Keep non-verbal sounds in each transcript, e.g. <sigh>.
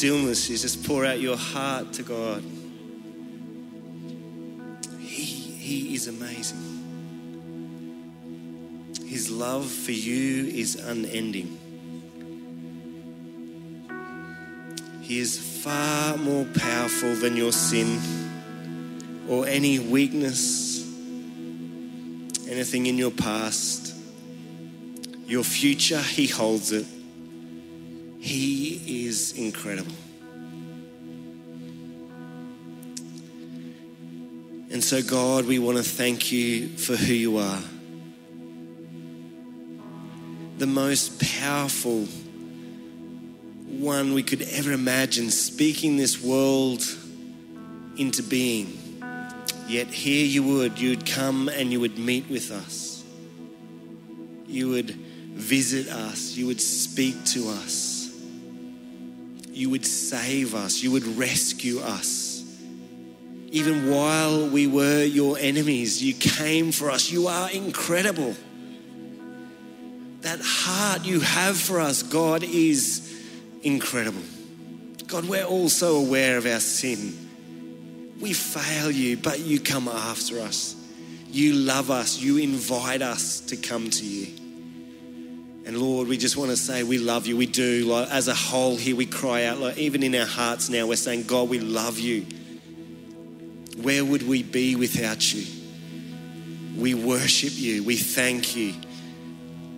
stillness, you just pour out your heart to God. He, he is amazing. His love for you is unending. He is far more powerful than your sin or any weakness, anything in your past. Your future, He holds it. He is incredible. And so, God, we want to thank you for who you are. The most powerful one we could ever imagine, speaking this world into being. Yet here you would, you would come and you would meet with us. You would visit us. You would speak to us. You would save us. You would rescue us. Even while we were your enemies, you came for us. You are incredible. That heart you have for us, God, is incredible. God, we're all so aware of our sin. We fail you, but you come after us. You love us. You invite us to come to you. And Lord, we just want to say we love you. We do. Like, as a whole here, we cry out, like, even in our hearts now, we're saying, God, we love you. Where would we be without you? We worship you. We thank you.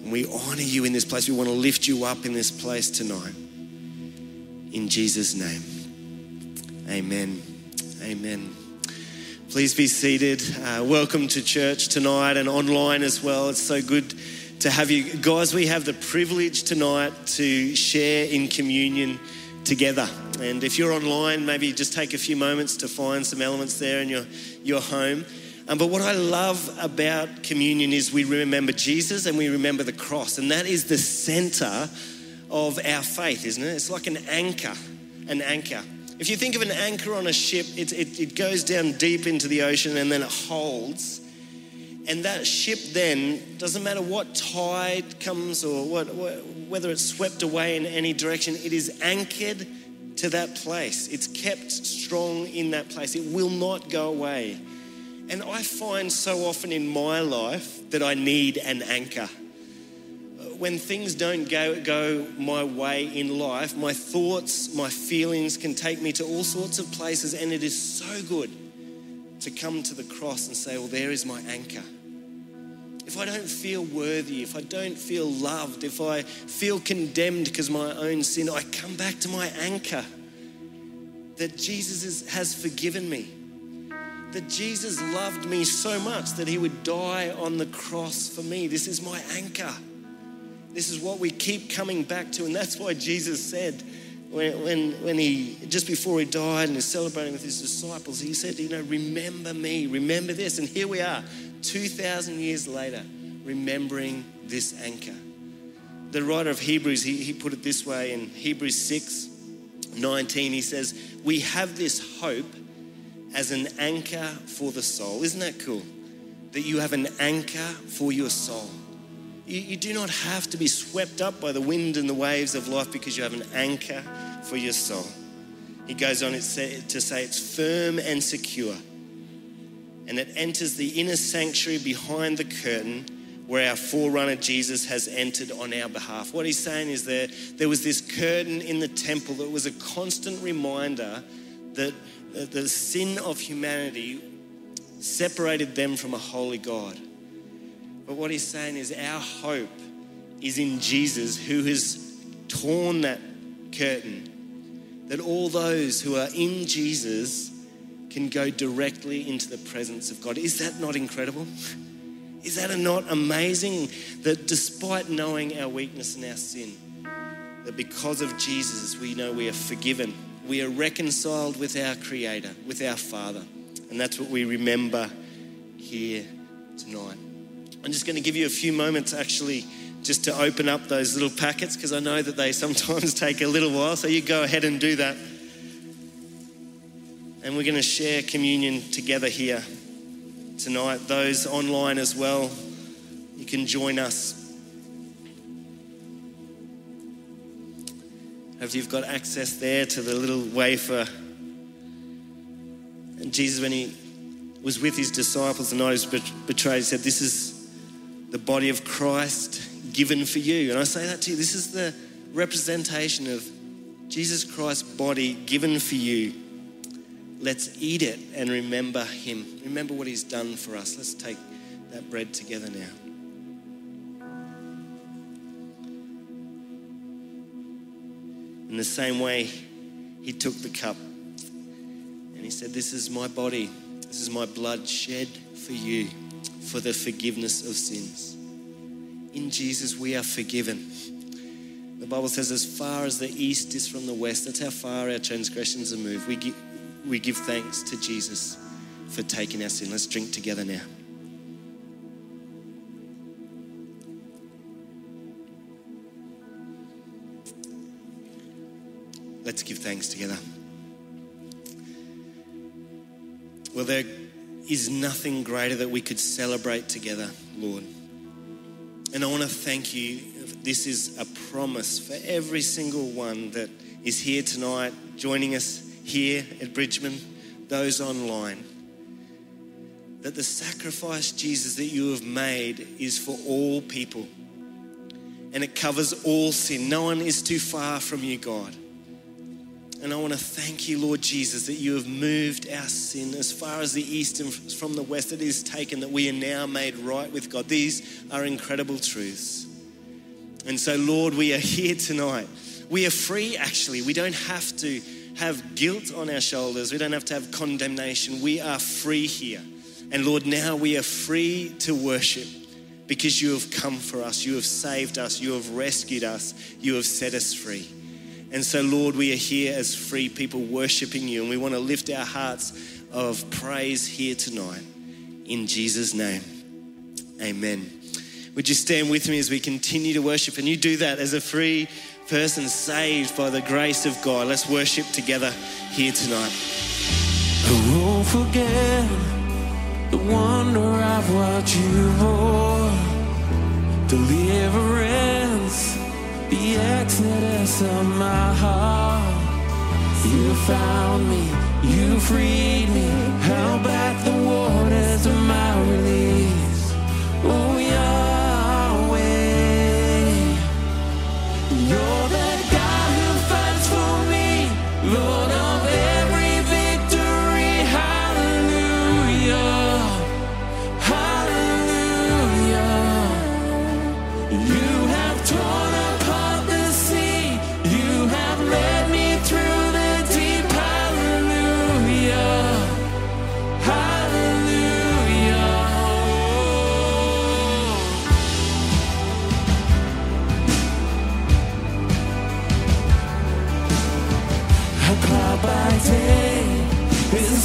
And we honor you in this place. We want to lift you up in this place tonight. In Jesus' name. Amen. Amen. Please be seated. Uh, welcome to church tonight and online as well. It's so good to have you. Guys, we have the privilege tonight to share in communion together. And if you're online, maybe just take a few moments to find some elements there in your, your home. Um, but what I love about communion is we remember Jesus and we remember the cross. And that is the center of our faith, isn't it? It's like an anchor, an anchor. If you think of an anchor on a ship, it, it, it goes down deep into the ocean and then it holds. And that ship then, doesn't matter what tide comes or what, what, whether it's swept away in any direction, it is anchored to that place. It's kept strong in that place. It will not go away. And I find so often in my life that I need an anchor when things don't go, go my way in life, my thoughts, my feelings can take me to all sorts of places, and it is so good to come to the cross and say, Well, there is my anchor. If I don't feel worthy, if I don't feel loved, if I feel condemned because my own sin, I come back to my anchor that Jesus is, has forgiven me. That Jesus loved me so much that he would die on the cross for me. This is my anchor. This is what we keep coming back to. And that's why Jesus said, when, when, when he, just before he died and is celebrating with his disciples, he said, You know, remember me, remember this. And here we are, 2,000 years later, remembering this anchor. The writer of Hebrews, he, he put it this way in Hebrews 6 19, he says, We have this hope as an anchor for the soul. Isn't that cool? That you have an anchor for your soul. You, you do not have to be swept up by the wind and the waves of life because you have an anchor for your soul. He goes on to say it's firm and secure. And it enters the inner sanctuary behind the curtain where our forerunner Jesus has entered on our behalf. What he's saying is there, there was this curtain in the temple that was a constant reminder that the sin of humanity separated them from a holy God. But what he's saying is our hope is in Jesus who has torn that curtain, that all those who are in Jesus can go directly into the presence of God. Is that not incredible? Is that not amazing that despite knowing our weakness and our sin, that because of Jesus we know we are forgiven, we are reconciled with our Creator, with our Father. And that's what we remember here tonight. I'm just going to give you a few moments actually just to open up those little packets because I know that they <laughs> sometimes take a little while. So you go ahead and do that. And we're going to share communion together here tonight. Those online as well, you can join us. If you've got access there to the little wafer. And Jesus, when he was with his disciples night he was betrayed, he said, This is the body of Christ given for you. And I say that to you this is the representation of Jesus Christ's body given for you. Let's eat it and remember him. Remember what he's done for us. Let's take that bread together now. In the same way, he took the cup and he said, This is my body, this is my blood shed for you for the forgiveness of sins. In Jesus, we are forgiven. The Bible says, as far as the east is from the west, that's how far our transgressions are moved. We give, we give thanks to Jesus for taking our sin. Let's drink together now. Let's give thanks together. Well, there is nothing greater that we could celebrate together, Lord. And I want to thank you. This is a promise for every single one that is here tonight, joining us here at Bridgeman, those online. That the sacrifice, Jesus, that you have made is for all people. And it covers all sin. No one is too far from you, God. And I want to thank you, Lord Jesus, that you have moved our sin as far as the east and from the west it is taken, that we are now made right with God. These are incredible truths. And so, Lord, we are here tonight. We are free, actually. We don't have to have guilt on our shoulders, we don't have to have condemnation. We are free here. And Lord, now we are free to worship because you have come for us, you have saved us, you have rescued us, you have set us free. And so, Lord, we are here as free people worshiping you, and we want to lift our hearts of praise here tonight. In Jesus' name, amen. Would you stand with me as we continue to worship? And you do that as a free person saved by the grace of God. Let's worship together here tonight. I won't forget the wonder of what you bore, deliverance the exodus of my heart. You found me, you freed me, held back the waters of my release. Oh,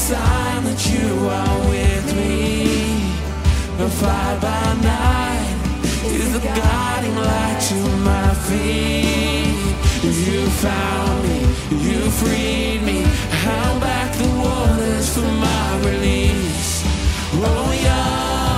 sign that you are with me. The fire by night is a guiding light to my feet. You found me, you freed me, held back the waters for my release. Oh Yahweh,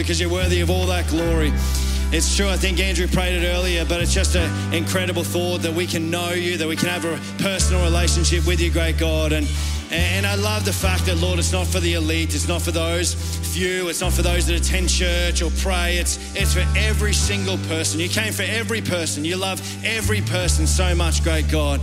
because you're worthy of all that glory. It's true, I think Andrew prayed it earlier, but it's just an incredible thought that we can know you, that we can have a personal relationship with you, great God. And, and I love the fact that, Lord, it's not for the elite, it's not for those few, it's not for those that attend church or pray, it's, it's for every single person. You came for every person, you love every person so much, great God.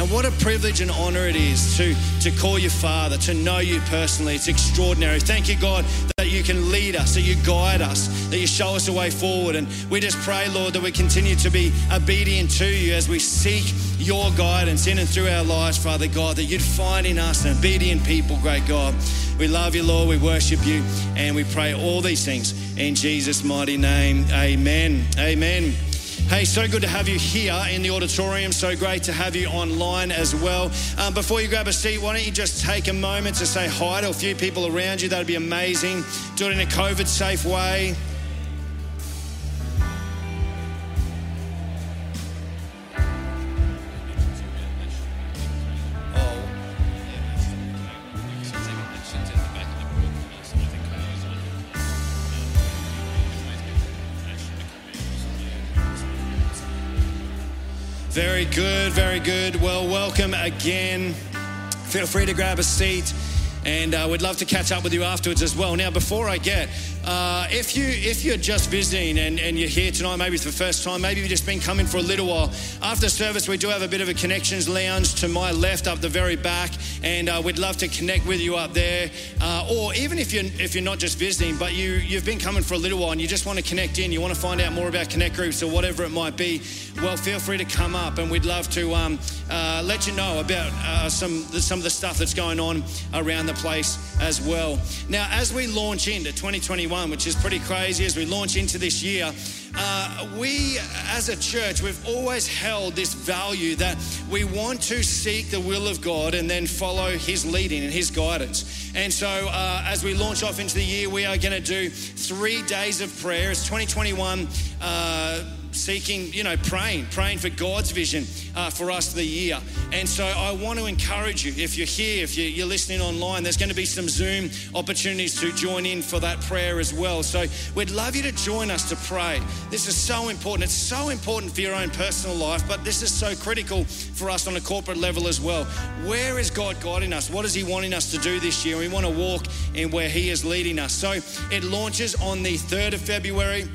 And what a privilege and honor it is to, to call you Father, to know you personally. It's extraordinary. Thank you, God, that you can lead us, that you guide us, that you show us a way forward. And we just pray, Lord, that we continue to be obedient to you as we seek your guidance in and through our lives, Father God, that you'd find in us an obedient people, great God. We love you, Lord. We worship you. And we pray all these things in Jesus' mighty name. Amen. Amen. Hey, so good to have you here in the auditorium. So great to have you online as well. Um, before you grab a seat, why don't you just take a moment to say hi to a few people around you? That'd be amazing. Do it in a COVID safe way. Good, very good. Well, welcome again. Feel free to grab a seat, and uh, we'd love to catch up with you afterwards as well. Now, before I get, uh, if you if you're just visiting and, and you're here tonight, maybe for the first time, maybe you've just been coming for a little while. After service, we do have a bit of a connections lounge to my left, up the very back, and uh, we'd love to connect with you up there. Uh, or even if you're if you're not just visiting, but you you've been coming for a little while and you just want to connect in, you want to find out more about connect groups or whatever it might be. Well, feel free to come up, and we'd love to um, uh, let you know about uh, some some of the stuff that's going on around the place as well. Now, as we launch into 2021, which is pretty crazy, as we launch into this year, uh, we as a church, we've always held this value that we want to seek the will of God and then follow His leading and His guidance. And so, uh, as we launch off into the year, we are going to do three days of prayer. It's 2021. Uh, seeking, you know, praying, praying for God's vision uh, for us the year. And so I want to encourage you, if you're here, if you're listening online, there's going to be some Zoom opportunities to join in for that prayer as well. So we'd love you to join us to pray. This is so important. It's so important for your own personal life, but this is so critical for us on a corporate level as well. Where is God guiding us? What is He wanting us to do this year? We want to walk in where He is leading us. So it launches on the 3rd of February.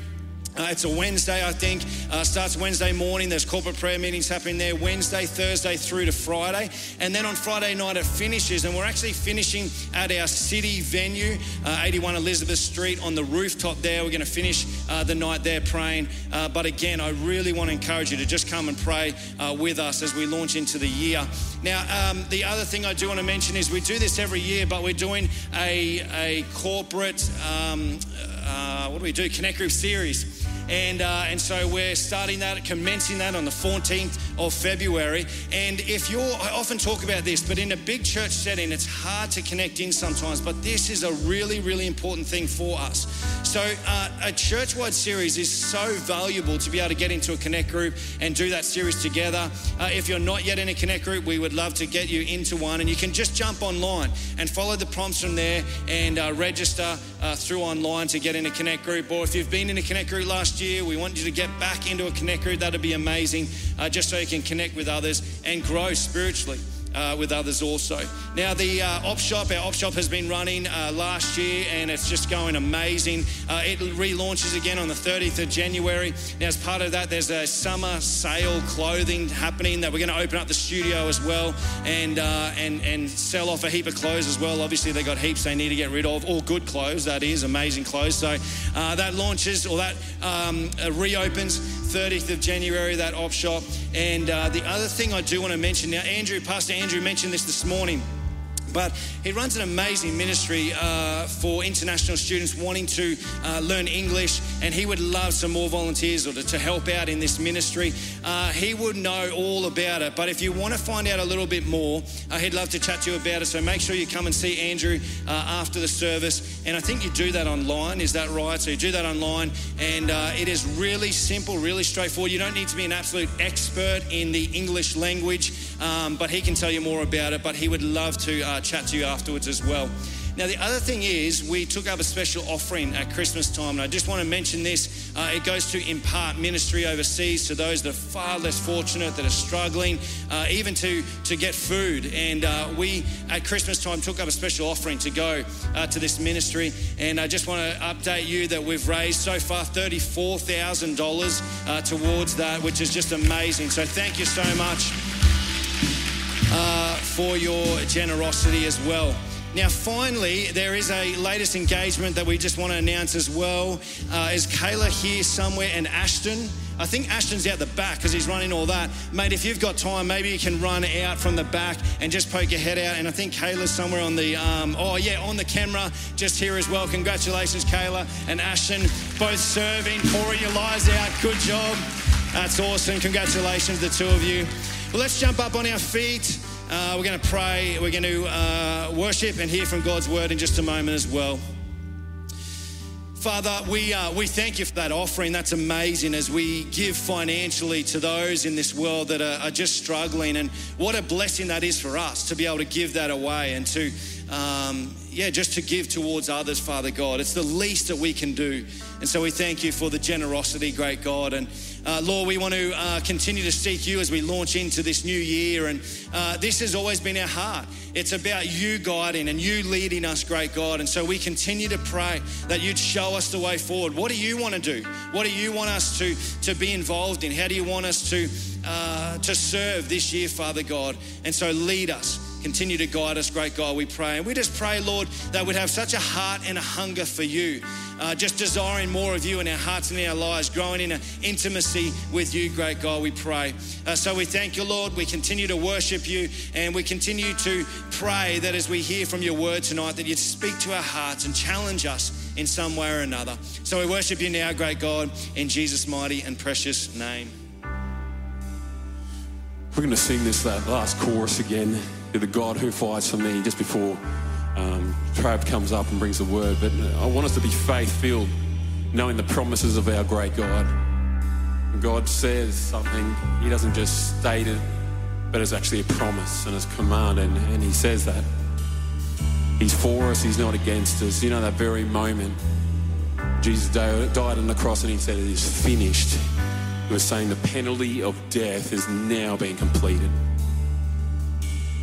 Uh, it's a Wednesday, I think. Uh, starts Wednesday morning. There's corporate prayer meetings happening there Wednesday, Thursday through to Friday. And then on Friday night it finishes. And we're actually finishing at our city venue, uh, 81 Elizabeth Street on the rooftop there. We're going to finish uh, the night there praying. Uh, but again, I really want to encourage you to just come and pray uh, with us as we launch into the year. Now, um, the other thing I do want to mention is we do this every year, but we're doing a, a corporate, um, what do we do? Connect Group series. And, uh, and so we're starting that, commencing that on the 14th of February. And if you're, I often talk about this, but in a big church setting, it's hard to connect in sometimes, but this is a really, really important thing for us. So uh, a church wide series is so valuable to be able to get into a connect group and do that series together. Uh, if you're not yet in a connect group, we would love to get you into one. And you can just jump online and follow the prompts from there and uh, register uh, through online to get in a connect group. Or if you've been in a connect group last year. We want you to get back into a connect group. That'd be amazing, uh, just so you can connect with others and grow spiritually uh, with others also. Now, the uh, op shop, our op shop has been running uh, last year and it's just going amazing. Uh, it relaunches again on the 30th of January. Now, as part of that, there's a summer sale clothing happening that we're going to open up the studio as well and, uh, and, and sell off a heap of clothes as well. Obviously, they got heaps they need to get rid of, all good clothes, that is, amazing clothes. So uh, that launches or that um, reopens 30th of January, that op shop. And uh, the other thing I do want to mention now, Andrew, Pastor Andrew mentioned this this morning. But he runs an amazing ministry uh, for international students wanting to uh, learn English, and he would love some more volunteers or to, to help out in this ministry. Uh, he would know all about it. But if you want to find out a little bit more, uh, he'd love to chat to you about it. So make sure you come and see Andrew uh, after the service. And I think you do that online, is that right? So you do that online, and uh, it is really simple, really straightforward. You don't need to be an absolute expert in the English language, um, but he can tell you more about it. But he would love to chat to you afterwards as well. Now, the other thing is, we took up a special offering at Christmas time, and I just want to mention this. Uh, it goes to impart ministry overseas to those that are far less fortunate, that are struggling, uh, even to, to get food. And uh, we, at Christmas time, took up a special offering to go uh, to this ministry. And I just want to update you that we've raised so far $34,000 uh, towards that, which is just amazing. So thank you so much uh, for your generosity as well. Now, finally, there is a latest engagement that we just want to announce as well. Uh, is Kayla here somewhere and Ashton? I think Ashton's out the back because he's running all that. Mate, if you've got time, maybe you can run out from the back and just poke your head out. And I think Kayla's somewhere on the, um, oh yeah, on the camera, just here as well. Congratulations, Kayla and Ashton, both serving, pouring your lives out. Good job. That's awesome. Congratulations, the two of you. Well, let's jump up on our feet. Uh, we're going to pray. We're going to uh, worship and hear from God's word in just a moment as well. Father, we, uh, we thank you for that offering. That's amazing as we give financially to those in this world that are, are just struggling. And what a blessing that is for us to be able to give that away and to, um, yeah, just to give towards others, Father God. It's the least that we can do. And so we thank you for the generosity, great God. And uh, Lord, we want to uh, continue to seek you as we launch into this new year. And uh, this has always been our heart. It's about you guiding and you leading us, great God. And so we continue to pray that you'd show us the way forward. What do you want to do? What do you want us to, to be involved in? How do you want us to, uh, to serve this year, Father God? And so lead us. Continue to guide us, great God, we pray. And we just pray, Lord, that we'd have such a heart and a hunger for you uh, just desiring more of you in our hearts and in our lives, growing in an intimacy with you, great God, we pray. Uh, so we thank you, Lord. We continue to worship you and we continue to pray that as we hear from your word tonight, that you'd speak to our hearts and challenge us in some way or another. So we worship you now, great God, in Jesus' mighty and precious name. We're going to sing this that last chorus again to the God who fights for me just before um, Trav comes up and brings the word. But I want us to be faith filled, knowing the promises of our great God. God says something, He doesn't just state it, but it's actually a promise and it's a command, and, and He says that. He's for us, He's not against us. You know, that very moment, Jesus died on the cross and He said, It is finished. He was saying the penalty of death is now being completed.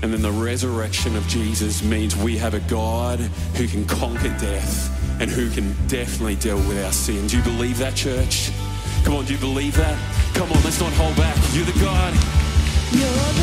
And then the resurrection of Jesus means we have a God who can conquer death and who can definitely deal with our sin. Do you believe that, church? Come on, do you believe that? Come on, let's not hold back. You're the God. You're the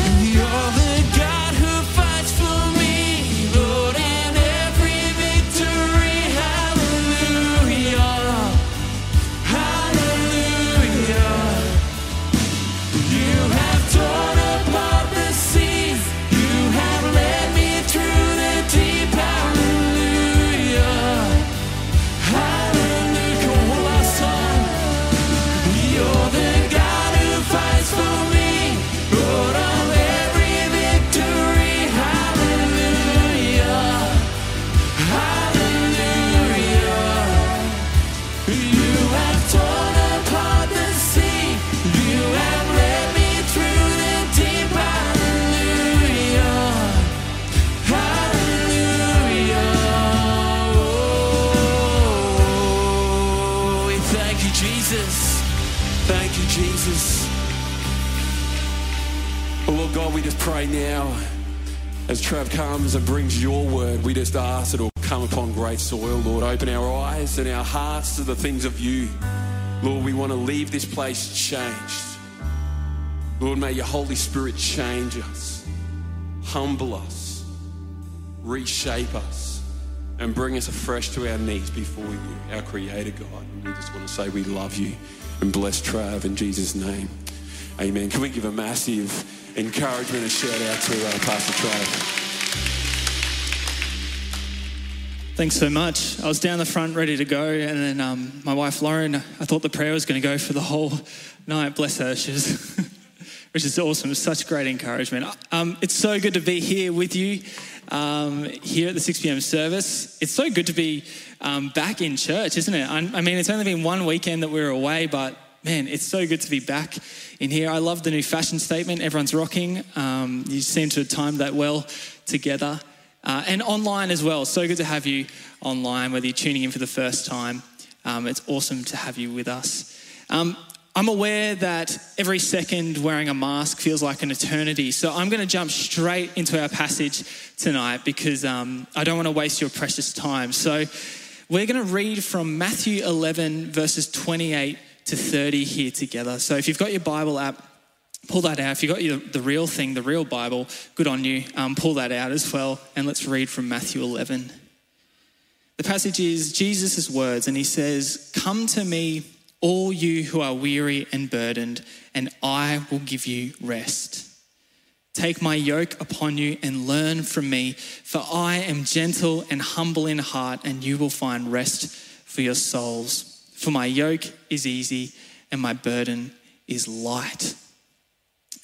pray now as Trav comes and brings your word, we just ask that it will come upon great soil, Lord. Open our eyes and our hearts to the things of you. Lord, we want to leave this place changed. Lord, may your Holy Spirit change us, humble us, reshape us, and bring us afresh to our knees before you, our Creator God. And we just want to say we love you and bless Trav in Jesus' name. Amen. Can we give a massive encouragement and shout out to uh, Pastor Trav? Thanks so much. I was down the front ready to go, and then um, my wife Lauren, I thought the prayer was going to go for the whole night. Bless her, she's, <laughs> which is awesome. Such great encouragement. Um, it's so good to be here with you um, here at the 6 p.m. service. It's so good to be um, back in church, isn't it? I, I mean, it's only been one weekend that we were away, but man, it's so good to be back in here. I love the new fashion statement. Everyone's rocking. Um, you seem to have timed that well together. Uh, and online as well. So good to have you online, whether you're tuning in for the first time. Um, it's awesome to have you with us. Um, I'm aware that every second wearing a mask feels like an eternity. So I'm going to jump straight into our passage tonight because um, I don't want to waste your precious time. So we're going to read from Matthew 11, verses 28 to 30 here together. So if you've got your Bible app, pull that out. If you've got your, the real thing, the real Bible, good on you. Um, pull that out as well. And let's read from Matthew 11. The passage is Jesus' words, and he says, Come to me, all you who are weary and burdened, and I will give you rest. Take my yoke upon you and learn from me, for I am gentle and humble in heart, and you will find rest for your souls. For my yoke is easy and my burden is light.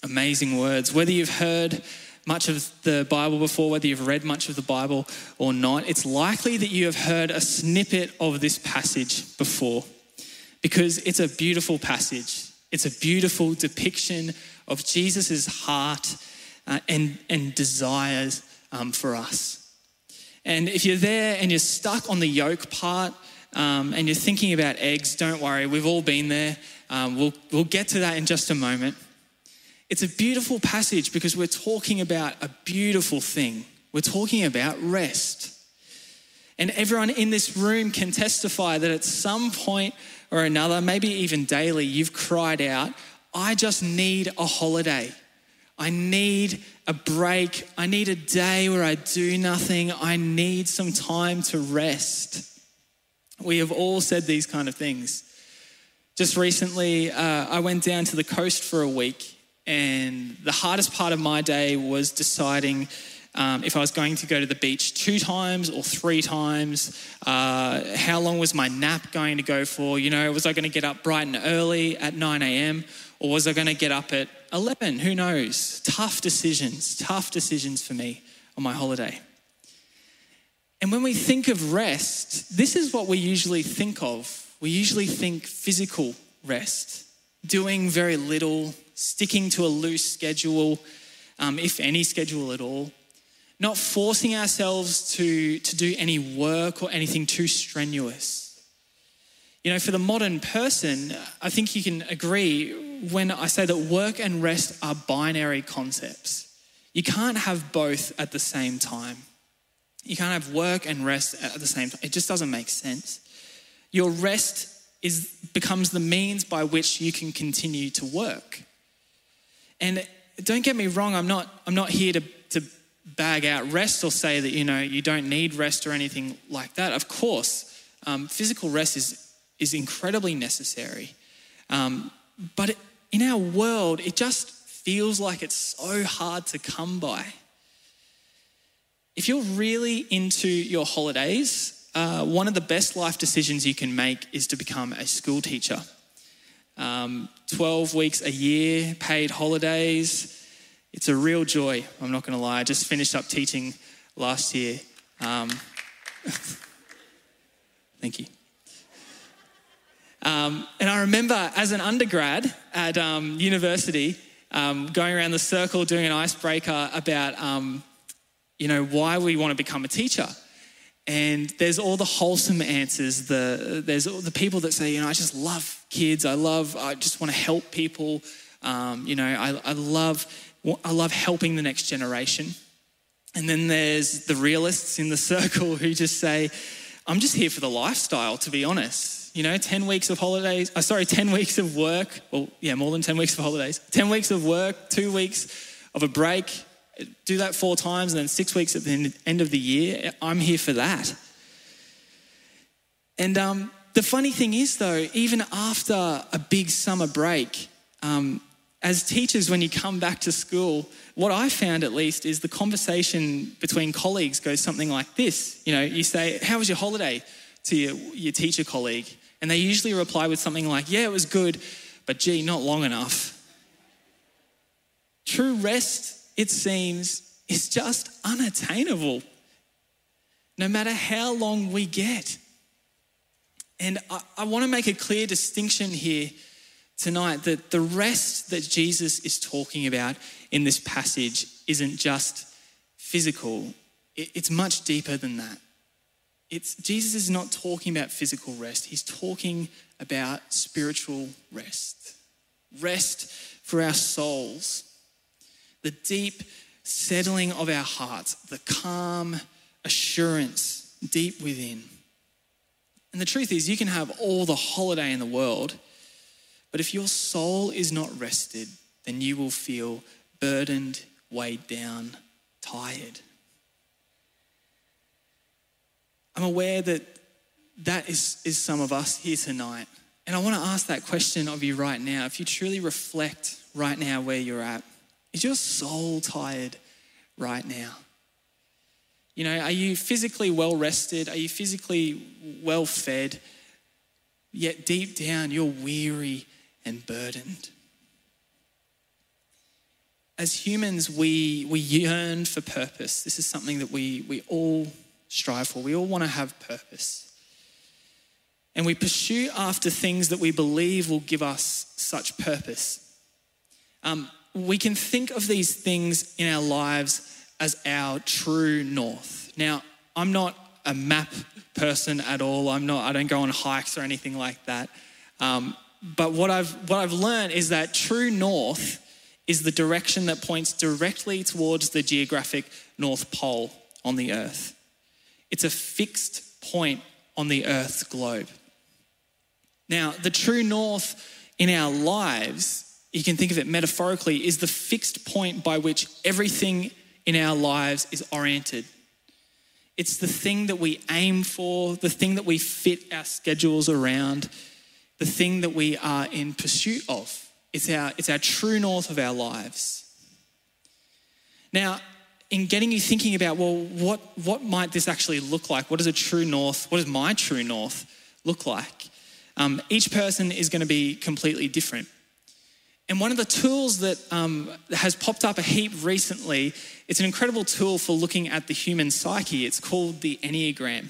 Amazing words. Whether you've heard much of the Bible before, whether you've read much of the Bible or not, it's likely that you have heard a snippet of this passage before because it's a beautiful passage. It's a beautiful depiction of Jesus' heart uh, and, and desires um, for us. And if you're there and you're stuck on the yoke part um, and you're thinking about eggs, don't worry, we've all been there. Um, we'll, we'll get to that in just a moment. It's a beautiful passage because we're talking about a beautiful thing. We're talking about rest. And everyone in this room can testify that at some point or another, maybe even daily, you've cried out, I just need a holiday. I need a break. I need a day where I do nothing. I need some time to rest. We have all said these kind of things. Just recently, uh, I went down to the coast for a week, and the hardest part of my day was deciding um, if I was going to go to the beach two times or three times. Uh, how long was my nap going to go for? You know, was I going to get up bright and early at 9 a.m. or was I going to get up at 11? Who knows? Tough decisions, tough decisions for me on my holiday. And when we think of rest, this is what we usually think of. We usually think physical rest. doing very little, sticking to a loose schedule, um, if any schedule at all, not forcing ourselves to, to do any work or anything too strenuous. You know, for the modern person, I think you can agree when I say that work and rest are binary concepts. You can't have both at the same time. You can't have work and rest at the same time. It just doesn't make sense. Your rest is, becomes the means by which you can continue to work. And don't get me wrong, I'm not, I'm not here to, to bag out rest or say that, you know, you don't need rest or anything like that. Of course, um, physical rest is, is incredibly necessary. Um, but it, in our world, it just feels like it's so hard to come by. If you're really into your holidays, uh, one of the best life decisions you can make is to become a school teacher. Um, 12 weeks a year, paid holidays. It's a real joy, I'm not going to lie. I just finished up teaching last year. Um, <laughs> thank you. Um, and I remember as an undergrad at um, university, um, going around the circle doing an icebreaker about um, you know, why we want to become a teacher. And there's all the wholesome answers. The, there's the people that say, you know, I just love kids. I love, I just want to help people. Um, you know, I, I, love, I love helping the next generation. And then there's the realists in the <laughs> circle who just say, I'm just here for the lifestyle, to be honest. You know, 10 weeks of holidays, uh, sorry, 10 weeks of work. Well, yeah, more than 10 weeks of holidays. 10 weeks of work, two weeks of a break, do that four times and then six weeks at the end of the year, I'm here for that. And um, the funny thing is, though, even after a big summer break, um, as teachers, when you come back to school, what I found at least is the conversation between colleagues goes something like this. You know, you say, How was your holiday to your, your teacher colleague? And they usually reply with something like, Yeah, it was good, but gee, not long enough. True rest it seems, is just unattainable, no matter how long we get. And I, I want to make a clear distinction here tonight that the rest that Jesus is talking about in this passage isn't just physical, it's much deeper than that. It's, Jesus is not talking about physical rest, he's talking about spiritual rest. Rest for our souls the deep settling of our hearts, the calm assurance deep within. And the truth is, you can have all the holiday in the world, but if your soul is not rested, then you will feel burdened, weighed down, tired. I'm aware that that is, is some of us here tonight. And I want to ask that question of you right now. If you truly reflect right now where you're at, is your soul tired right now? You know, are you physically well rested? Are you physically well fed? Yet deep down, you're weary and burdened. As humans, we, we yearn for purpose. This is something that we, we all strive for. We all want to have purpose. And we pursue after things that we believe will give us such purpose. Um, we can think of these things in our lives as our true north. Now, I'm not a map person at all. I'm not. I don't go on hikes or anything like that. Um, but what I've what I've learned is that true north is the direction that points directly towards the geographic North Pole on the Earth. It's a fixed point on the Earth's globe. Now, the true north in our lives you can think of it metaphorically, is the fixed point by which everything in our lives is oriented. It's the thing that we aim for, the thing that we fit our schedules around, the thing that we are in pursuit of. It's our, it's our true north of our lives. Now, in getting you thinking about, well, what, what might this actually look like? What does a true north, what does my true north look like? Um, each person is going to be completely different. And one of the tools that um, has popped up a heap recently, it's an incredible tool for looking at the human psyche. It's called the Enneagram.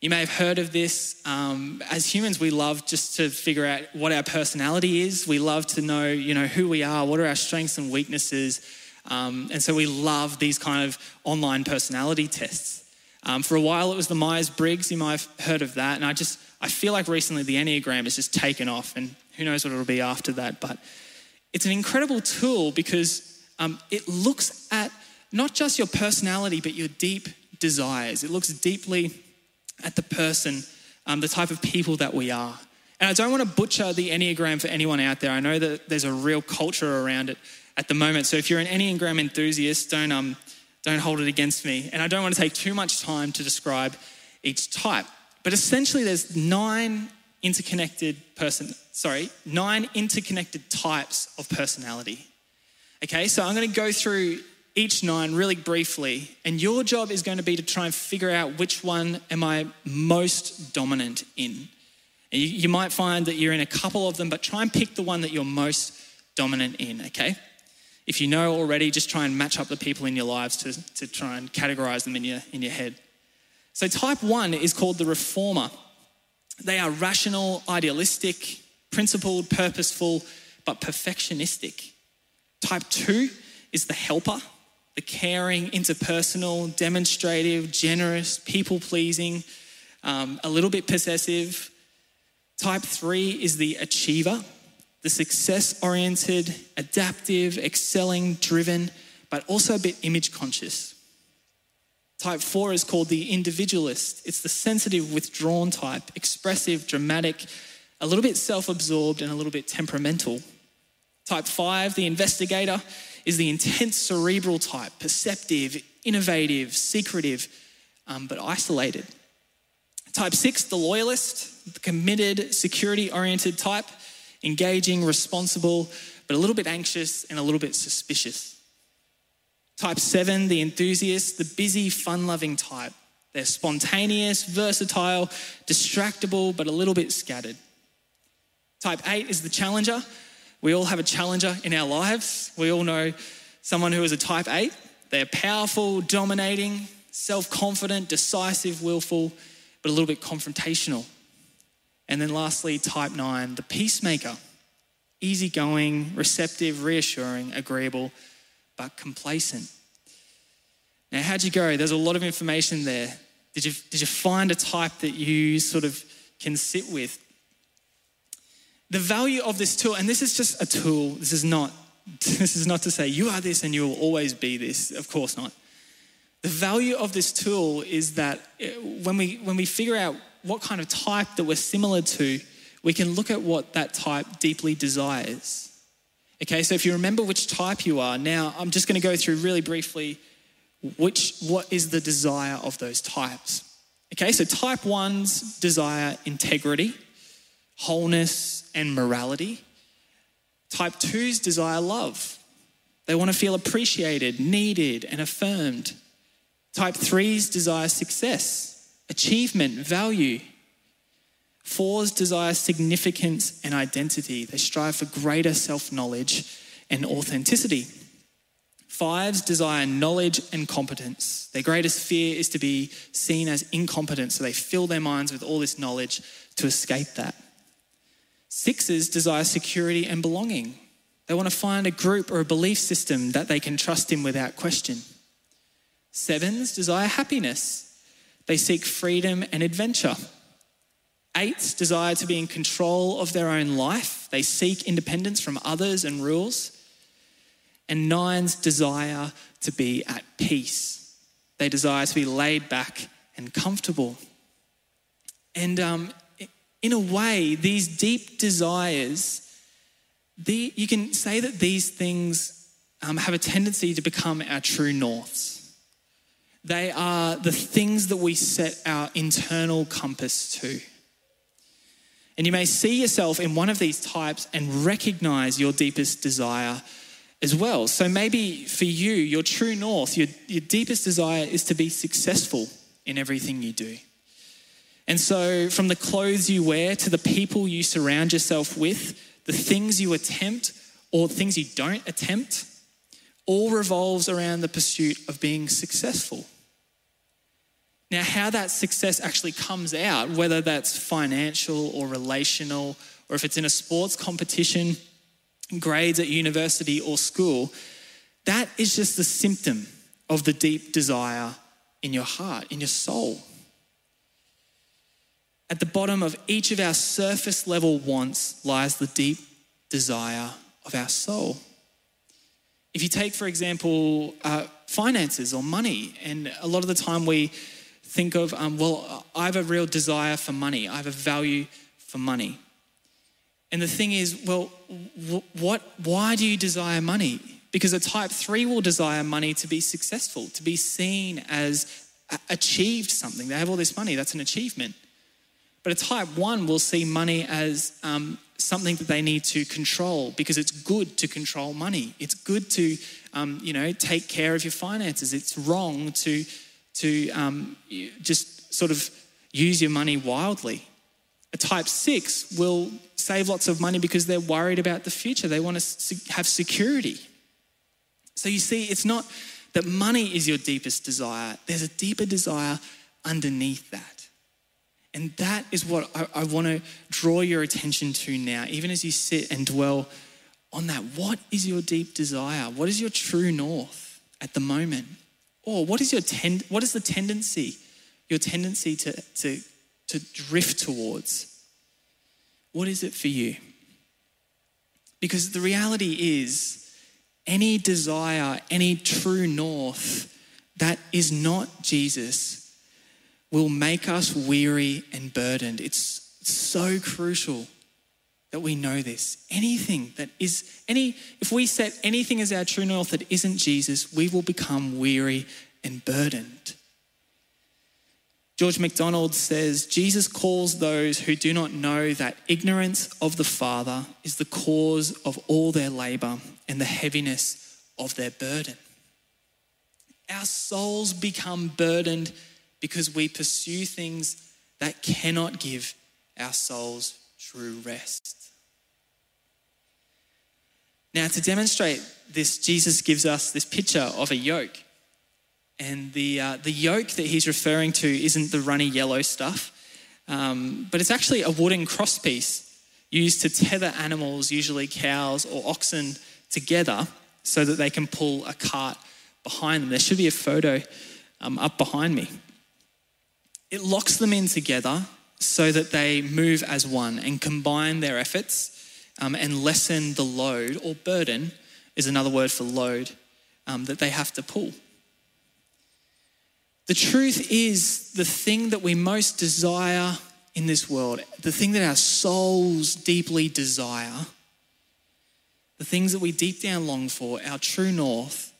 You may have heard of this. Um, as humans, we love just to figure out what our personality is. We love to know, you know, who we are, what are our strengths and weaknesses. Um, and so we love these kind of online personality tests. Um, for a while, it was the Myers Briggs. You might have heard of that. And I just, I feel like recently the Enneagram has just taken off, and who knows what it'll be after that. But it's an incredible tool because um, it looks at not just your personality, but your deep desires. It looks deeply at the person, um, the type of people that we are. And I don't want to butcher the Enneagram for anyone out there. I know that there's a real culture around it at the moment. So if you're an Enneagram enthusiast, don't, um, don't hold it against me. And I don't want to take too much time to describe each type. But essentially, there's nine interconnected person, sorry, nine interconnected types of personality. Okay, so I'm going to go through each nine really briefly, and your job is going to be to try and figure out which one am I most dominant in. And you, you might find that you're in a couple of them, but try and pick the one that you're most dominant in, okay? If you know already, just try and match up the people in your lives to, to try and categorize them in your, in your head. So, type one is called the reformer. They are rational, idealistic, principled, purposeful, but perfectionistic. Type two is the helper the caring, interpersonal, demonstrative, generous, people pleasing, um, a little bit possessive. Type three is the achiever, the success oriented, adaptive, excelling, driven, but also a bit image conscious. Type four is called the individualist. It's the sensitive, withdrawn type, expressive, dramatic, a little bit self absorbed, and a little bit temperamental. Type five, the investigator is the intense cerebral type, perceptive, innovative, secretive, um, but isolated. Type six, the loyalist, the committed, security oriented type, engaging, responsible, but a little bit anxious and a little bit suspicious. Type seven, the enthusiast, the busy, fun loving type. They're spontaneous, versatile, distractible, but a little bit scattered. Type eight is the challenger, we all have a challenger in our lives. We all know someone who is a type 8. They're powerful, dominating, self confident, decisive, willful, but a little bit confrontational. And then lastly, type 9, the peacemaker. Easygoing, receptive, reassuring, agreeable, but complacent. Now, how'd you go? There's a lot of information there. Did you, did you find a type that you sort of can sit with? the value of this tool, and this is just a tool, this is not, <laughs> this is not to say you are this and you will always be this, of course not. The value of this tool is that eh, when we, when we figure out what kind of type that we're similar to, we can look at what that type deeply desires. Okay, so if you remember which type you are, now I'm just going to go through really briefly which what is the desire of those types. Okay, so type one's desire integrity wholeness, and morality. Type 2s desire love. They want to feel appreciated, needed, and affirmed. Type 3s desire success, achievement, value. Fours desire significance and identity. They strive for greater self knowledge and authenticity. Fives desire knowledge and competence. Their greatest fear is to be seen as incompetent, so they fill their minds with all this knowledge to escape that. Sixes desire security and belonging. They want to find a group or a belief system that they can trust in without question. Sevens desire happiness. They seek freedom and adventure. Eights desire to be in control of their own life. They seek independence from others and rules. And nines desire to be at peace. They desire to be laid back and comfortable. And um, in a way, these deep desires, the, you can say that these things um, have a tendency to become our true norths. They are the things that we set our internal compass to. And you may see yourself in one of these types and recognize your deepest desire as well. So maybe for you, your true north, your, your deepest desire is to be successful in everything you do. And so, from the clothes you wear to the people you surround yourself with, the things you attempt or things you don't attempt, all revolves around the pursuit of being successful. Now, how that success actually comes out, whether that's financial or relational, or if it's in a sports competition, grades at university or school, that is just the symptom of the deep desire in your heart, in your soul. At the bottom of each of our surface level wants lies the deep desire of our soul. If you take, for example, uh, finances or money, and a lot of the time we think of, um, well, I have a real desire for money, I have a value for money. And the thing is, well, what, why do you desire money? Because a type three will desire money to be successful, to be seen as achieved something. They have all this money, that's an achievement. But a type one will see money as um, something that they need to control because it's good to control money. It's good to, um, you know, take care of your finances. It's wrong to, to um, just sort of use your money wildly. A type six will save lots of money because they're worried about the future. They want to have security. So you see, it's not that money is your deepest desire, there's a deeper desire underneath that. And that is what I, I want to draw your attention to now, even as you sit and dwell on that. What is your deep desire? What is your true north at the moment? Or what is your ten, what is the tendency, your tendency to, to, to drift towards? What is it for you? Because the reality is, any desire, any true north that is not Jesus will make us weary and burdened. It's so crucial that we know this. Anything that is any if we set anything as our true north that isn't Jesus, we will become weary and burdened. George MacDonald says Jesus calls those who do not know that ignorance of the Father is the cause of all their labor and the heaviness of their burden. Our souls become burdened because we pursue things that cannot give our souls true rest. Now, to demonstrate this, Jesus gives us this picture of a yoke. And the, uh, the yoke that he's referring to isn't the runny yellow stuff, um, but it's actually a wooden crosspiece used to tether animals, usually cows or oxen, together so that they can pull a cart behind them. There should be a photo um, up behind me it locks them in together so that they move as one and combine their efforts um, and lessen the load or burden is another word for load um, that they have to pull. The truth is, the thing that we most desire in this world, the thing that our souls deeply desire, the things that we deep down long for, our true north,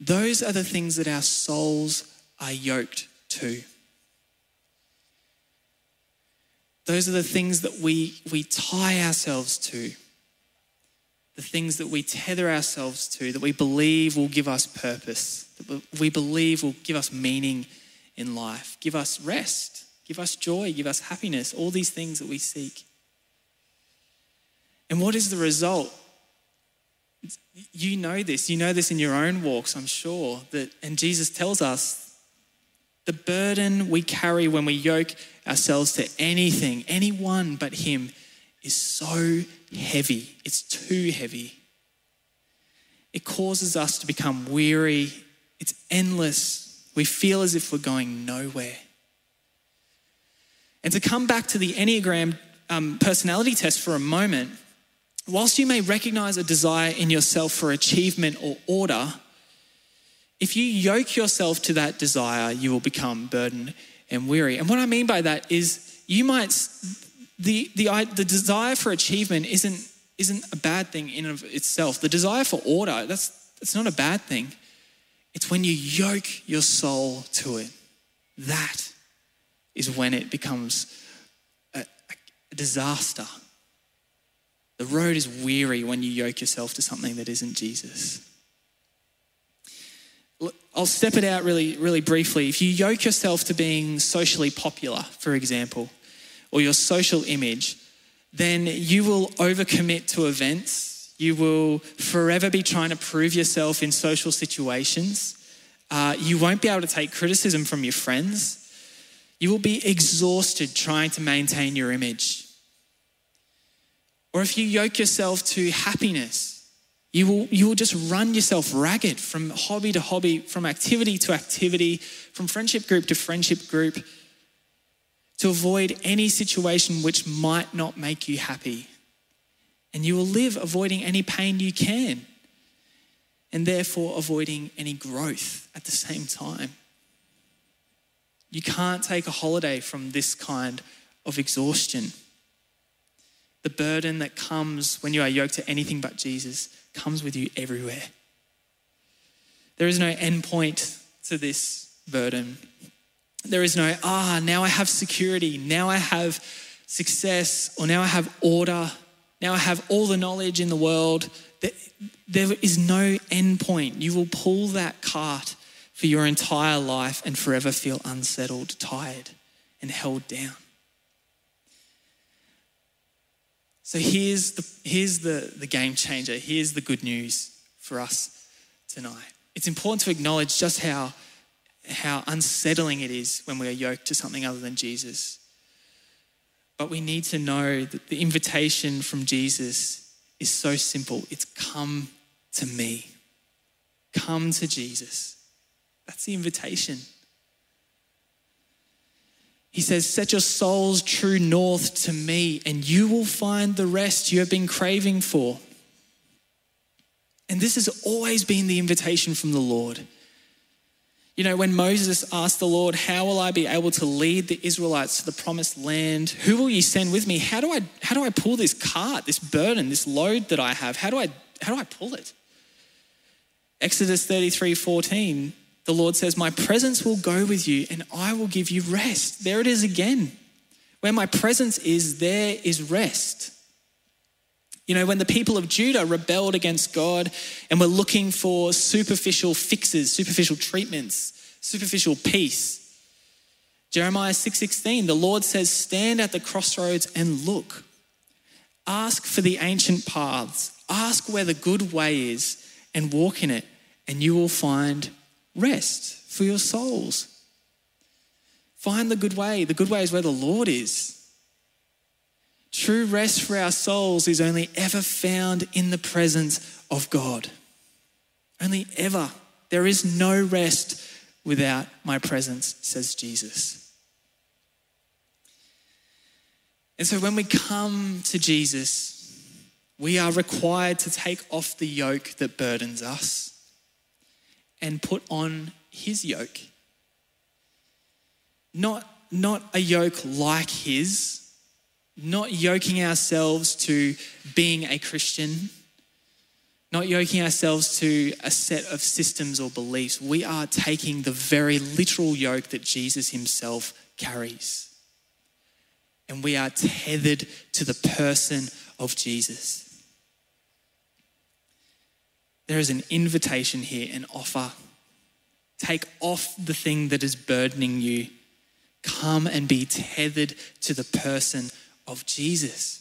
those are the things that our souls are yoked to. Those are the things that we, we tie ourselves to, the things that we tether ourselves to, that we believe will give us purpose, that we believe will give us meaning in life, give us rest, give us joy, give us happiness, all these things that we seek. And what is the result? You know this. You know this in your own walks, I'm sure. That, and Jesus tells us the burden we carry when we yoke ourselves to anything, anyone but Him, is so heavy. It's too heavy. It causes us to become weary. It's endless. We feel as if we're going nowhere. And to come back to the Enneagram um, personality test for a moment, whilst you may recognize a desire in yourself for achievement or order, if you yoke yourself to that desire, you will become burdened and weary. And what I mean by that is you might, the, the, the desire for achievement isn't, isn't a bad thing in of itself. The desire for order, that's, that's not a bad thing. It's when you yoke your soul to it. That is when it becomes a, a disaster. The road is weary when you yoke yourself to something that isn't Jesus. I'll step it out really, really briefly. If you yoke yourself to being socially popular, for example, or your social image, then you will overcommit to events. You will forever be trying to prove yourself in social situations. Uh, you won't be able to take criticism from your friends. You will be exhausted trying to maintain your image. Or if you yoke yourself to happiness, you will, you will just run yourself ragged from hobby to hobby, from activity to activity, from friendship group to friendship group, to avoid any situation which might not make you happy. And you will live avoiding any pain you can, and therefore avoiding any growth at the same time. You can't take a holiday from this kind of exhaustion. The burden that comes when you are yoked to anything but Jesus comes with you everywhere. There is no end point to this burden. There is no, ah, now I have security, now I have success, or now I have order, now I have all the knowledge in the world. There is no end point. You will pull that cart for your entire life and forever feel unsettled, tired, and held down. So here's the, here's the, the game changer. Here's the good news for us tonight. It's important to acknowledge just how, how unsettling it is when we are yoked to something other than Jesus. But we need to know that the invitation from Jesus is so simple it's come to me. Come to Jesus. That's the invitation. He says, Set your soul's true north to me, and you will find the rest you have been craving for. And this has always been the invitation from the Lord. You know, when Moses asked the Lord, How will I be able to lead the Israelites to the promised land? Who will you send with me? How do I, how do I pull this cart, this burden, this load that I have? How do I, how do I pull it? Exodus 33 14 the Lord says, My presence will go with you and I will give you rest. There it is again. Where my presence is, there is rest. You know, when the people of Judah rebelled against God and were looking for superficial fixes, superficial treatments, superficial peace, Jeremiah 6:16, the Lord says, "Stand at the crossroads and look. Ask for the ancient paths. Ask where the good way is and walk in it, and you will find rest for your souls. Find the good way. The good way is where the Lord is. True rest for our souls is only ever found in the presence of God. Only ever. There is no rest without my presence, says Jesus. And so when we come to Jesus, we are required to take off the yoke that burdens us and put on his yoke. Not, not a yoke like his, not yoking ourselves to being a Christian, not yoking ourselves to a set of systems or beliefs. We are taking the very literal yoke that Jesus himself carries. And we are tethered to the person of Jesus. There is an invitation here, an offer. Take off the thing that is burdening you. Come and be tethered to the person of Jesus.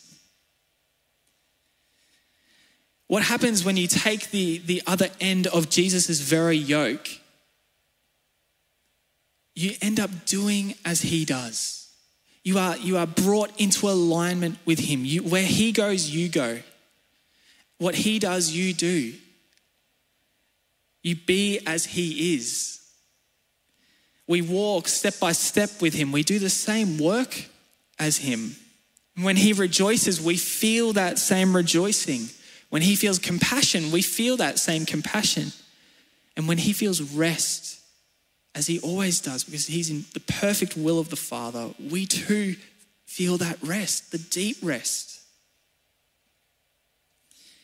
What happens when you take the, the other end of Jesus' very yoke? You end up doing as he does. You are, you are brought into alignment with him. You, where he goes, you go. What he does, you do. You be as He is. We walk step by step with Him. We do the same work as Him. When He rejoices, we feel that same rejoicing. When He feels compassion, we feel that same compassion. And when He feels rest, as He always does, because He's in the perfect will of the Father, we too feel that rest, the deep rest.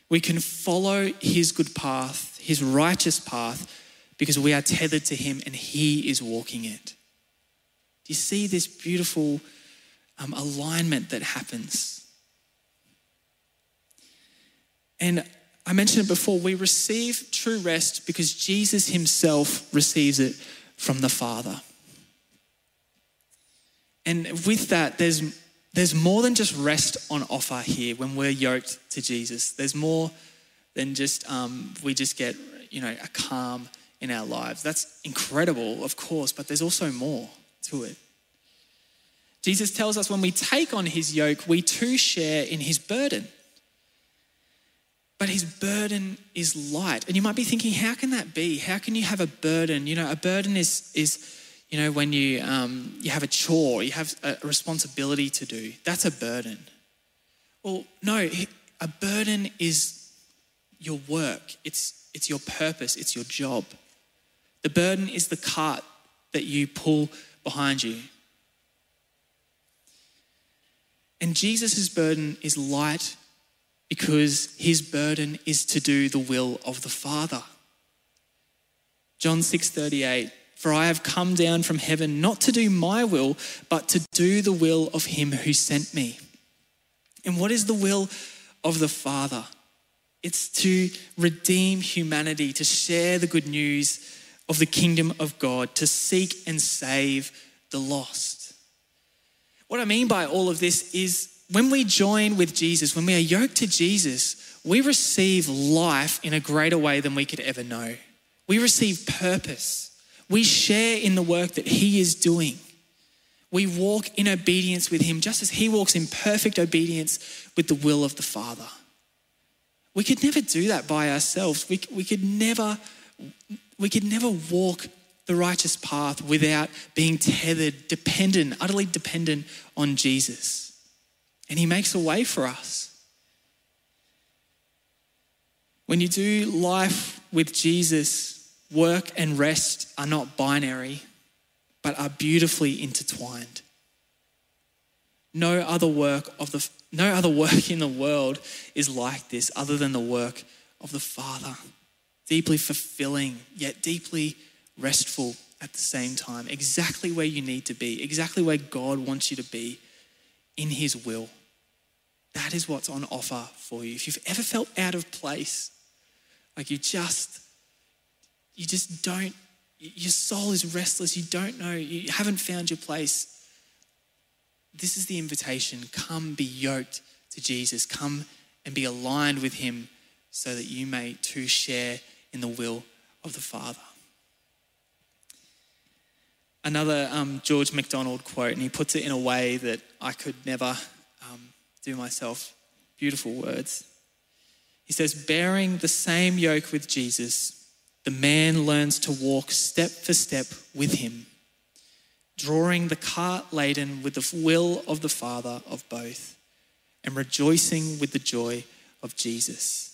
We can follow His good path his righteous path because we are tethered to him and he is walking it. Do you see this beautiful um, alignment that happens? And I mentioned it before, we receive true rest because Jesus himself receives it from the Father. And with that, there's, there's more than just rest on offer here when we're yoked to Jesus. There's more than just um, we just get you know a calm in our lives. That's incredible, of course, but there's also more to it. Jesus tells us when we take on his yoke, we too share in his burden. But his burden is light. And you might be thinking, how can that be? How can you have a burden? You know, a burden is, is you know, when you, um, you have a chore, you have a responsibility to do. That's a burden. Well, no, a burden is your work, it's, it's your purpose, it's your job. The burden is the cart that you pull behind you. And Jesus' burden is light because his burden is to do the will of the Father. John 6:38 For I have come down from heaven not to do my will but to do the will of him who sent me. And what is the will of the Father? It's to redeem humanity, to share the good news of the kingdom of God, to seek and save the lost. What I mean by all of this is when we join with Jesus, when we are yoked to Jesus, we receive life in a greater way than we could ever know. We receive purpose. We share in the work that He is doing. We walk in obedience with Him just as He walks in perfect obedience with the will of the Father. We could never do that by ourselves. We, we, could never, we could never walk the righteous path without being tethered, dependent, utterly dependent on Jesus. And He makes a way for us. When you do life with Jesus, work and rest are not binary, but are beautifully intertwined. No other work of the no other work in the world is like this other than the work of the Father. Deeply fulfilling, yet deeply restful at the same time. Exactly where you need to be, exactly where God wants you to be in His will. That is what's on offer for you. If you've ever felt out of place, like you just, you just don't, your soul is restless, you don't know, you haven't found your place this is the invitation. Come be yoked to Jesus. Come and be aligned with him so that you may too share in the will of the Father. Another um, George MacDonald quote, and he puts it in a way that I could never um, do myself. Beautiful words. He says, bearing the same yoke with Jesus, the man learns to walk step for step with him drawing the cart laden with the will of the Father of both, and rejoicing with the joy of Jesus.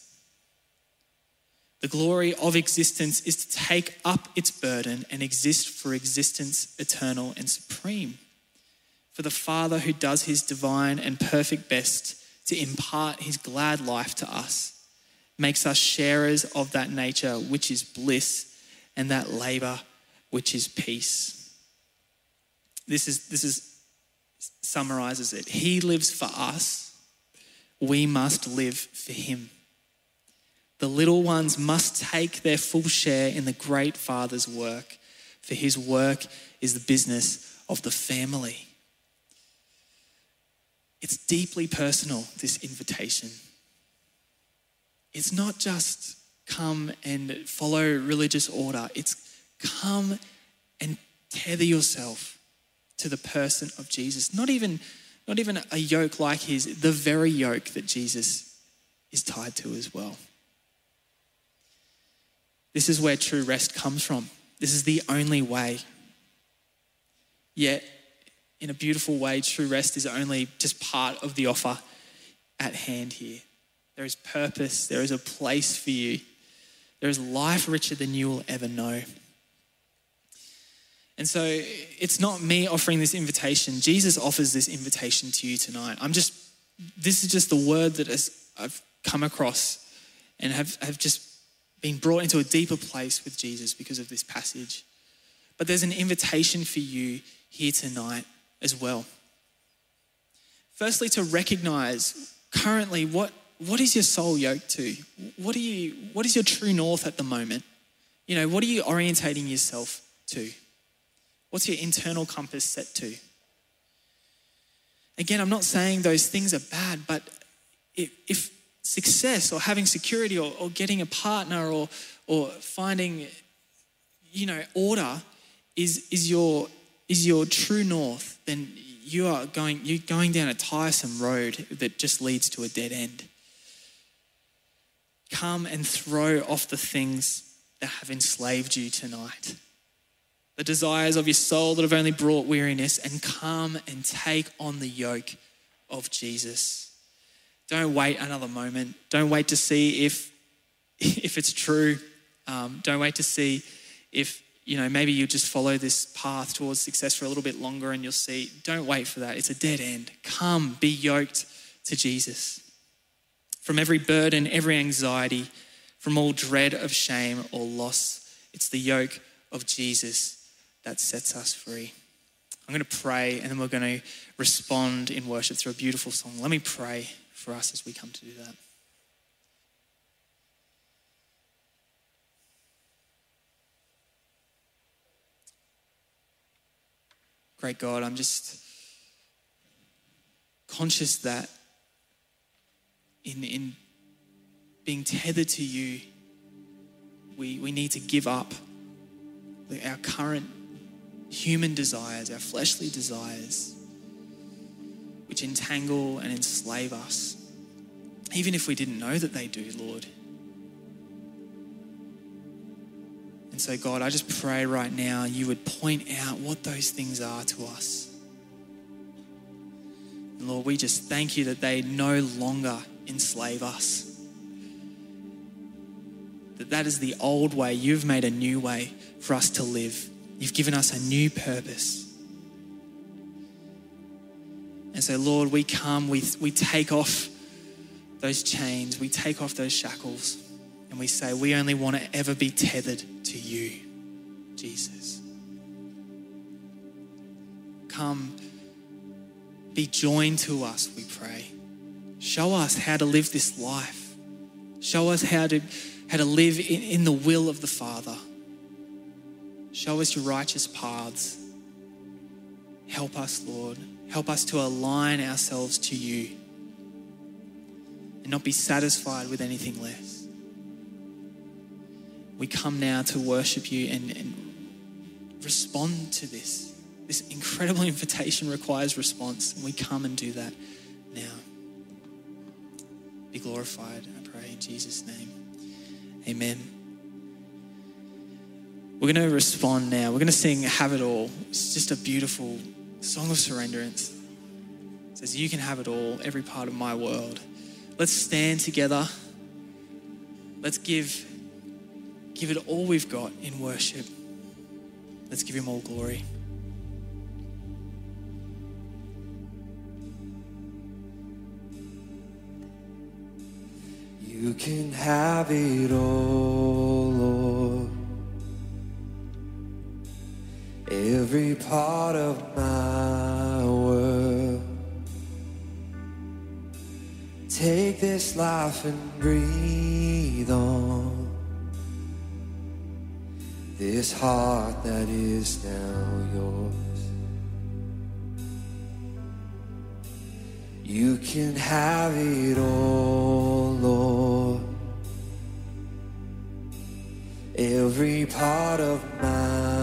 The glory of existence is to take up its burden and exist for existence eternal and supreme. For the Father who does his divine and perfect best to impart his glad life to us makes us sharers of that nature which is bliss and that labor which is peace. This is this is summarizes it. He lives for us. We must live for him. The little ones must take their full share in the great Father's work, for his work is the business of the family. It's deeply personal, this invitation. It's not just come and follow religious order, it's come and tether yourself to the person of Jesus. Not even, not even a yoke like his, the very yoke that Jesus is tied to as well. This is where true rest comes from. This is the only way. Yet, in a beautiful way, true rest is only just part of the offer at hand here. There is purpose, there is a place for you, there is life richer than you will ever know. And so it's not me offering this invitation. Jesus offers this invitation to you tonight. I'm just, this is just the word that I've come across and have, have just been brought into a deeper place with Jesus because of this passage. But there's an invitation for you here tonight as well. Firstly, to recognize currently what, what is your soul yoked to? What, are you, what is your true north at the moment? You know, what are you orientating yourself to? What's your internal compass set to? Again, I'm not saying those things are bad, but if, success or having security or, or, getting a partner or, or finding you know, order is, is, your, is your true north, then you are going, you're going down a tiresome road that just leads to a dead end. Come and throw off the things that have enslaved you tonight. The desires of your soul that have only brought weariness, and come and take on the yoke of Jesus. Don't wait another moment. Don't wait to see if, <laughs> if it's true. Um, don't wait to see if, you know, maybe you just follow this path towards success for a little bit longer and you'll see. Don't wait for that. It's a dead end. Come, be yoked to Jesus. From every burden, every anxiety, from all dread of shame or loss, it's the yoke of Jesus that sets us free. I'm going to pray and then we're going to respond in worship through a beautiful song. Let me pray for us as we come to do that. Great God, I'm just conscious that in, in being tethered to you, we, we need to give up our current human desires, our fleshly desires, which entangle and enslave us, even if we didn't know that they do, Lord. And so, God, I just pray right now you would point out what those things are to us. And Lord, we just thank you that they no longer enslave us. That that is the old way. You've made a new way for us to live. You've given us a new purpose. And so, Lord, we come, we, we take off those chains, we take off those shackles, and we say, we only want to ever be tethered to you, Jesus. Come, be joined to us, we pray. Show us how to live this life. Show us how to, how to live in, in the will of the Father. Show us your righteous paths. Help us, Lord. Help us to align ourselves to you and not be satisfied with anything less. We come now to worship you and, and respond to this. This incredible <laughs> invitation requires response, and we come and do that now. Be glorified, I pray, in Jesus' name. Amen. We're going to respond now. We're going to sing Have It All. It's just a beautiful song of surrenderance. It says, You can have it all, every part of my world. Let's stand together. Let's give, give it all we've got in worship. Let's give him all glory. You can have it all, Every part of my world. Take this life and breathe on this heart that is now yours. You can have it all, Lord. Every part of my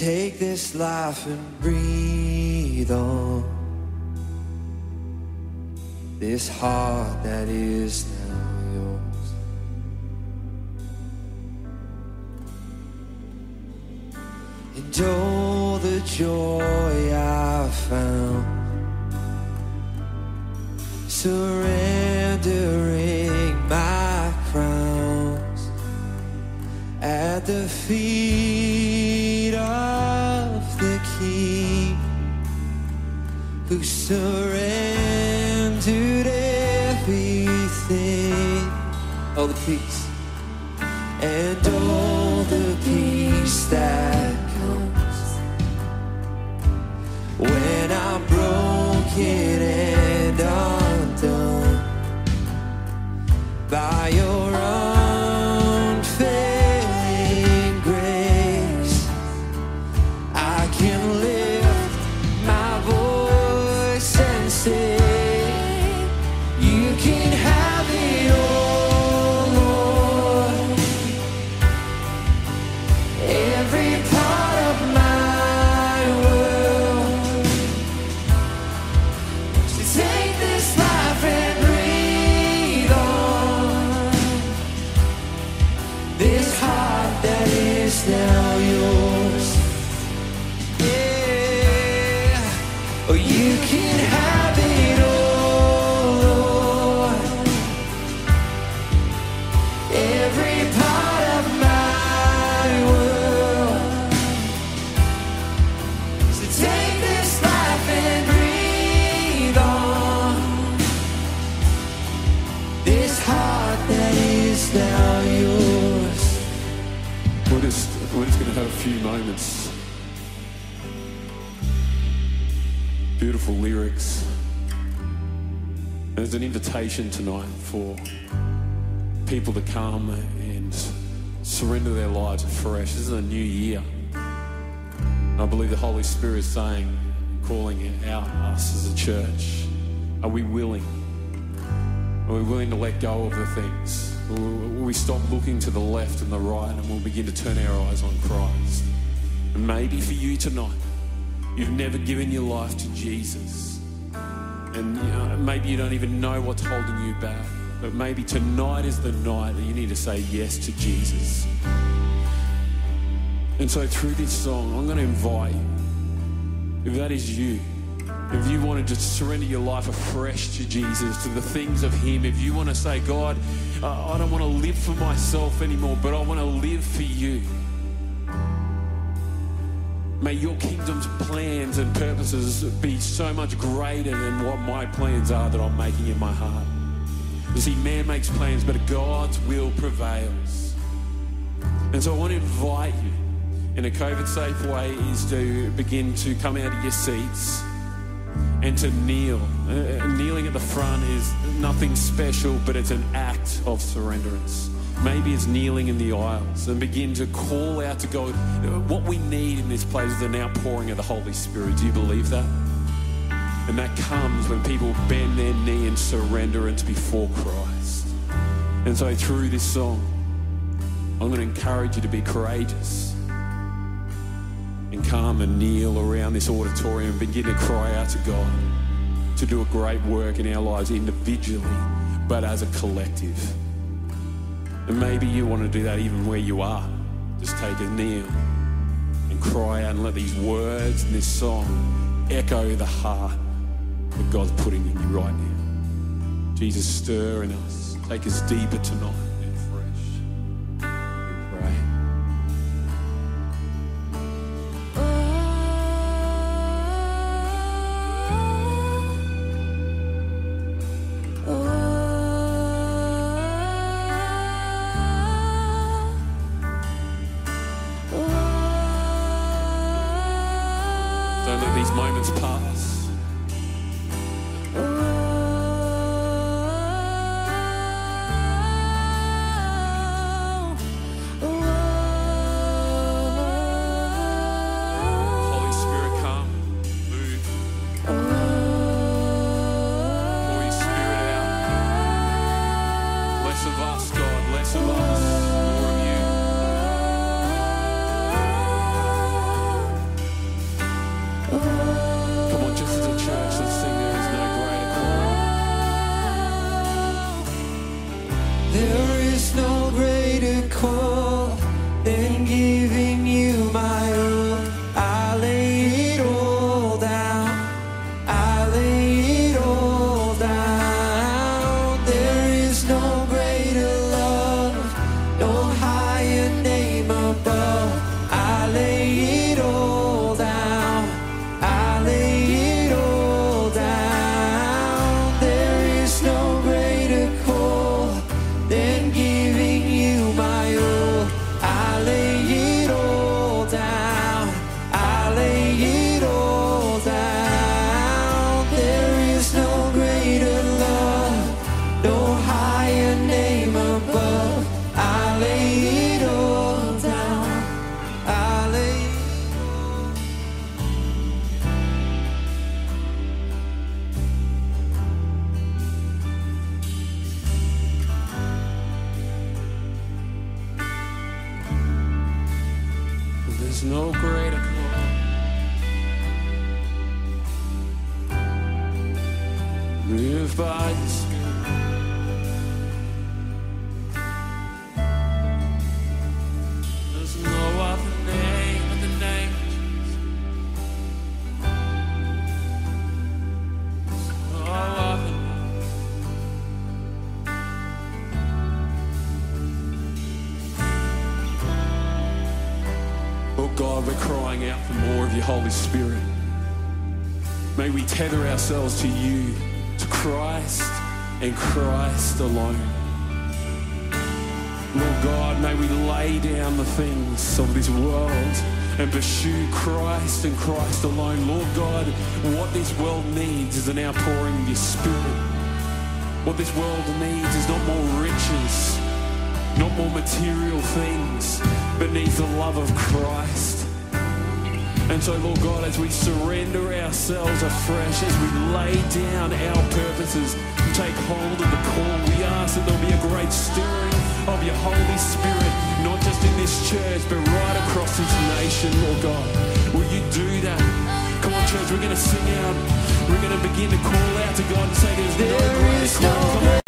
Take this life and breathe on this heart that is now yours. And all the joy I found surrendering who invitation tonight for people to come and surrender their lives afresh. This is a new year. I believe the Holy Spirit is saying, calling out us as a church. Are we willing? Are we willing to let go of the things? Will we stop looking to the left and the right and we'll begin to turn our eyes on Christ? And maybe for you tonight, you've never given your life to Jesus. And you know, maybe you don't even know what's holding you back. But maybe tonight is the night that you need to say yes to Jesus. And so through this song, I'm going to invite you, if that is you, if you want to just surrender your life afresh to Jesus, to the things of Him, if you want to say, God, uh, I don't want to live for myself anymore, but I want to live for you. May your kingdom's plans and purposes be so much greater than what my plans are that I'm making in my heart. You see, man makes plans, but God's will prevails. And so I want to invite you in a COVID safe way is to begin to come out of your seats and to kneel. Uh, kneeling at the front is nothing special, but it's an act of surrenderance. Maybe it's kneeling in the aisles and begin to call out to God. What we need in this place is an outpouring of the Holy Spirit. Do you believe that? And that comes when people bend their knee in surrenderance before Christ. And so through this song, I'm going to encourage you to be courageous and come and kneel around this auditorium and begin to cry out to God to do a great work in our lives individually, but as a collective. And maybe you want to do that even where you are. Just take a kneel and cry out and let these words and this song echo the heart that God's putting in you right now. Jesus, stir in us. Take us deeper tonight ourselves to you, to Christ and Christ alone. Lord God, may we lay down the things of this world and pursue Christ and Christ alone. Lord God, what this world needs is an outpouring of your Spirit. What this world needs is not more riches, not more material things, but needs the love of Christ. And so, Lord God, as we surrender ourselves afresh, as we lay down our purposes, take hold of the call, we ask that there'll be a great stirring of your Holy Spirit, not just in this church, but right across this nation, Lord God. Will you do that? Come on, church, we're going to sing out. We're going to begin to call out to God and say, There's no There greater call. no Come on.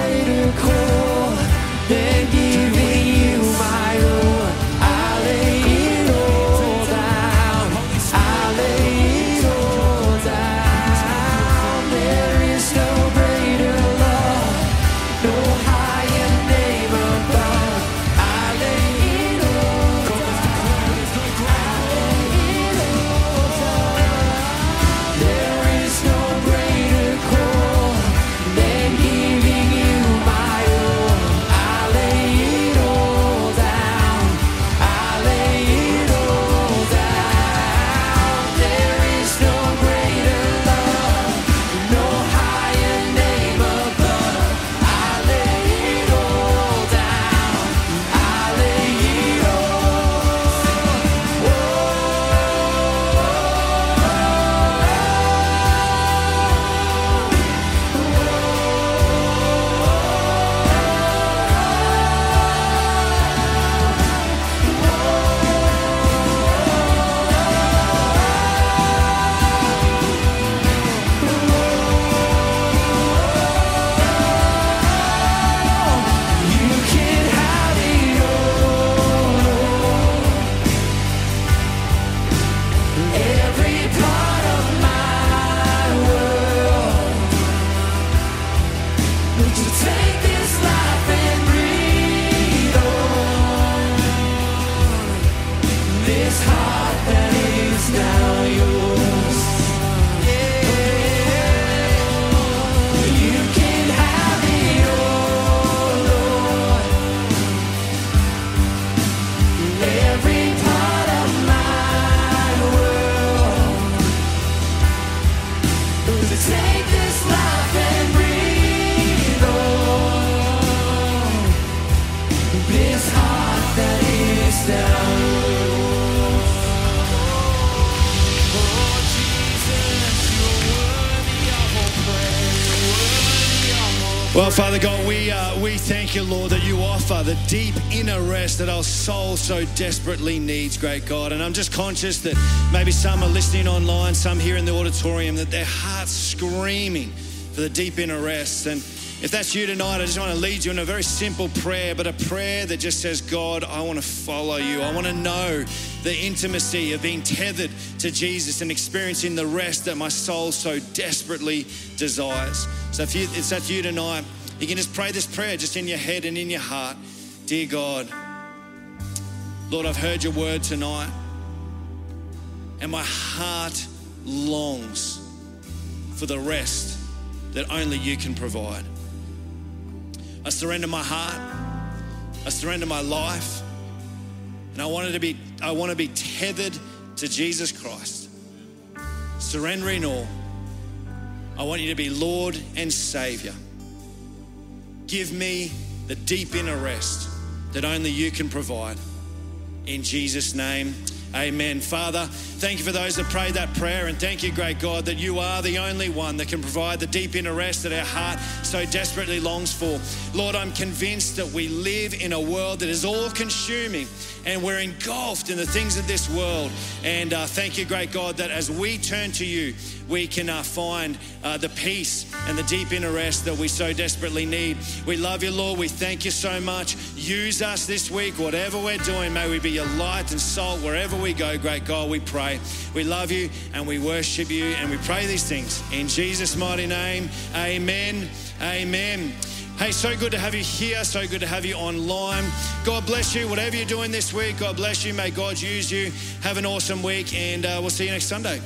Father God, we, uh, we thank you, Lord, that you offer the deep inner rest that our soul so desperately needs, great God. And I'm just conscious that maybe some are listening online, some here in the auditorium, that their heart's screaming for the deep inner rest. And if that's you tonight, I just want to lead you in a very simple prayer, but a prayer that just says, God, I want to follow you. I want to know the intimacy of being tethered to Jesus and experiencing the rest that my soul so desperately desires. So if you, it's that you tonight, you can just pray this prayer just in your head and in your heart. Dear God, Lord, I've heard your word tonight, and my heart longs for the rest that only you can provide. I surrender my heart, I surrender my life, and I wanted to be I want to be tethered to Jesus Christ. Surrendering all. I want you to be Lord and Savior. Give me the deep inner rest that only you can provide. In Jesus' name, amen. Father, thank you for those that prayed that prayer, and thank you, great God, that you are the only one that can provide the deep inner rest that our heart so desperately longs for. Lord, I'm convinced that we live in a world that is all consuming and we're engulfed in the things of this world. And uh, thank you, great God, that as we turn to you, we can uh, find uh, the peace and the deep inner rest that we so desperately need. We love you, Lord. We thank you so much. Use us this week, whatever we're doing. May we be your light and salt wherever we go, great God. We pray. We love you and we worship you and we pray these things in Jesus' mighty name. Amen. Amen. Hey, so good to have you here. So good to have you online. God bless you. Whatever you're doing this week, God bless you. May God use you. Have an awesome week, and uh, we'll see you next Sunday.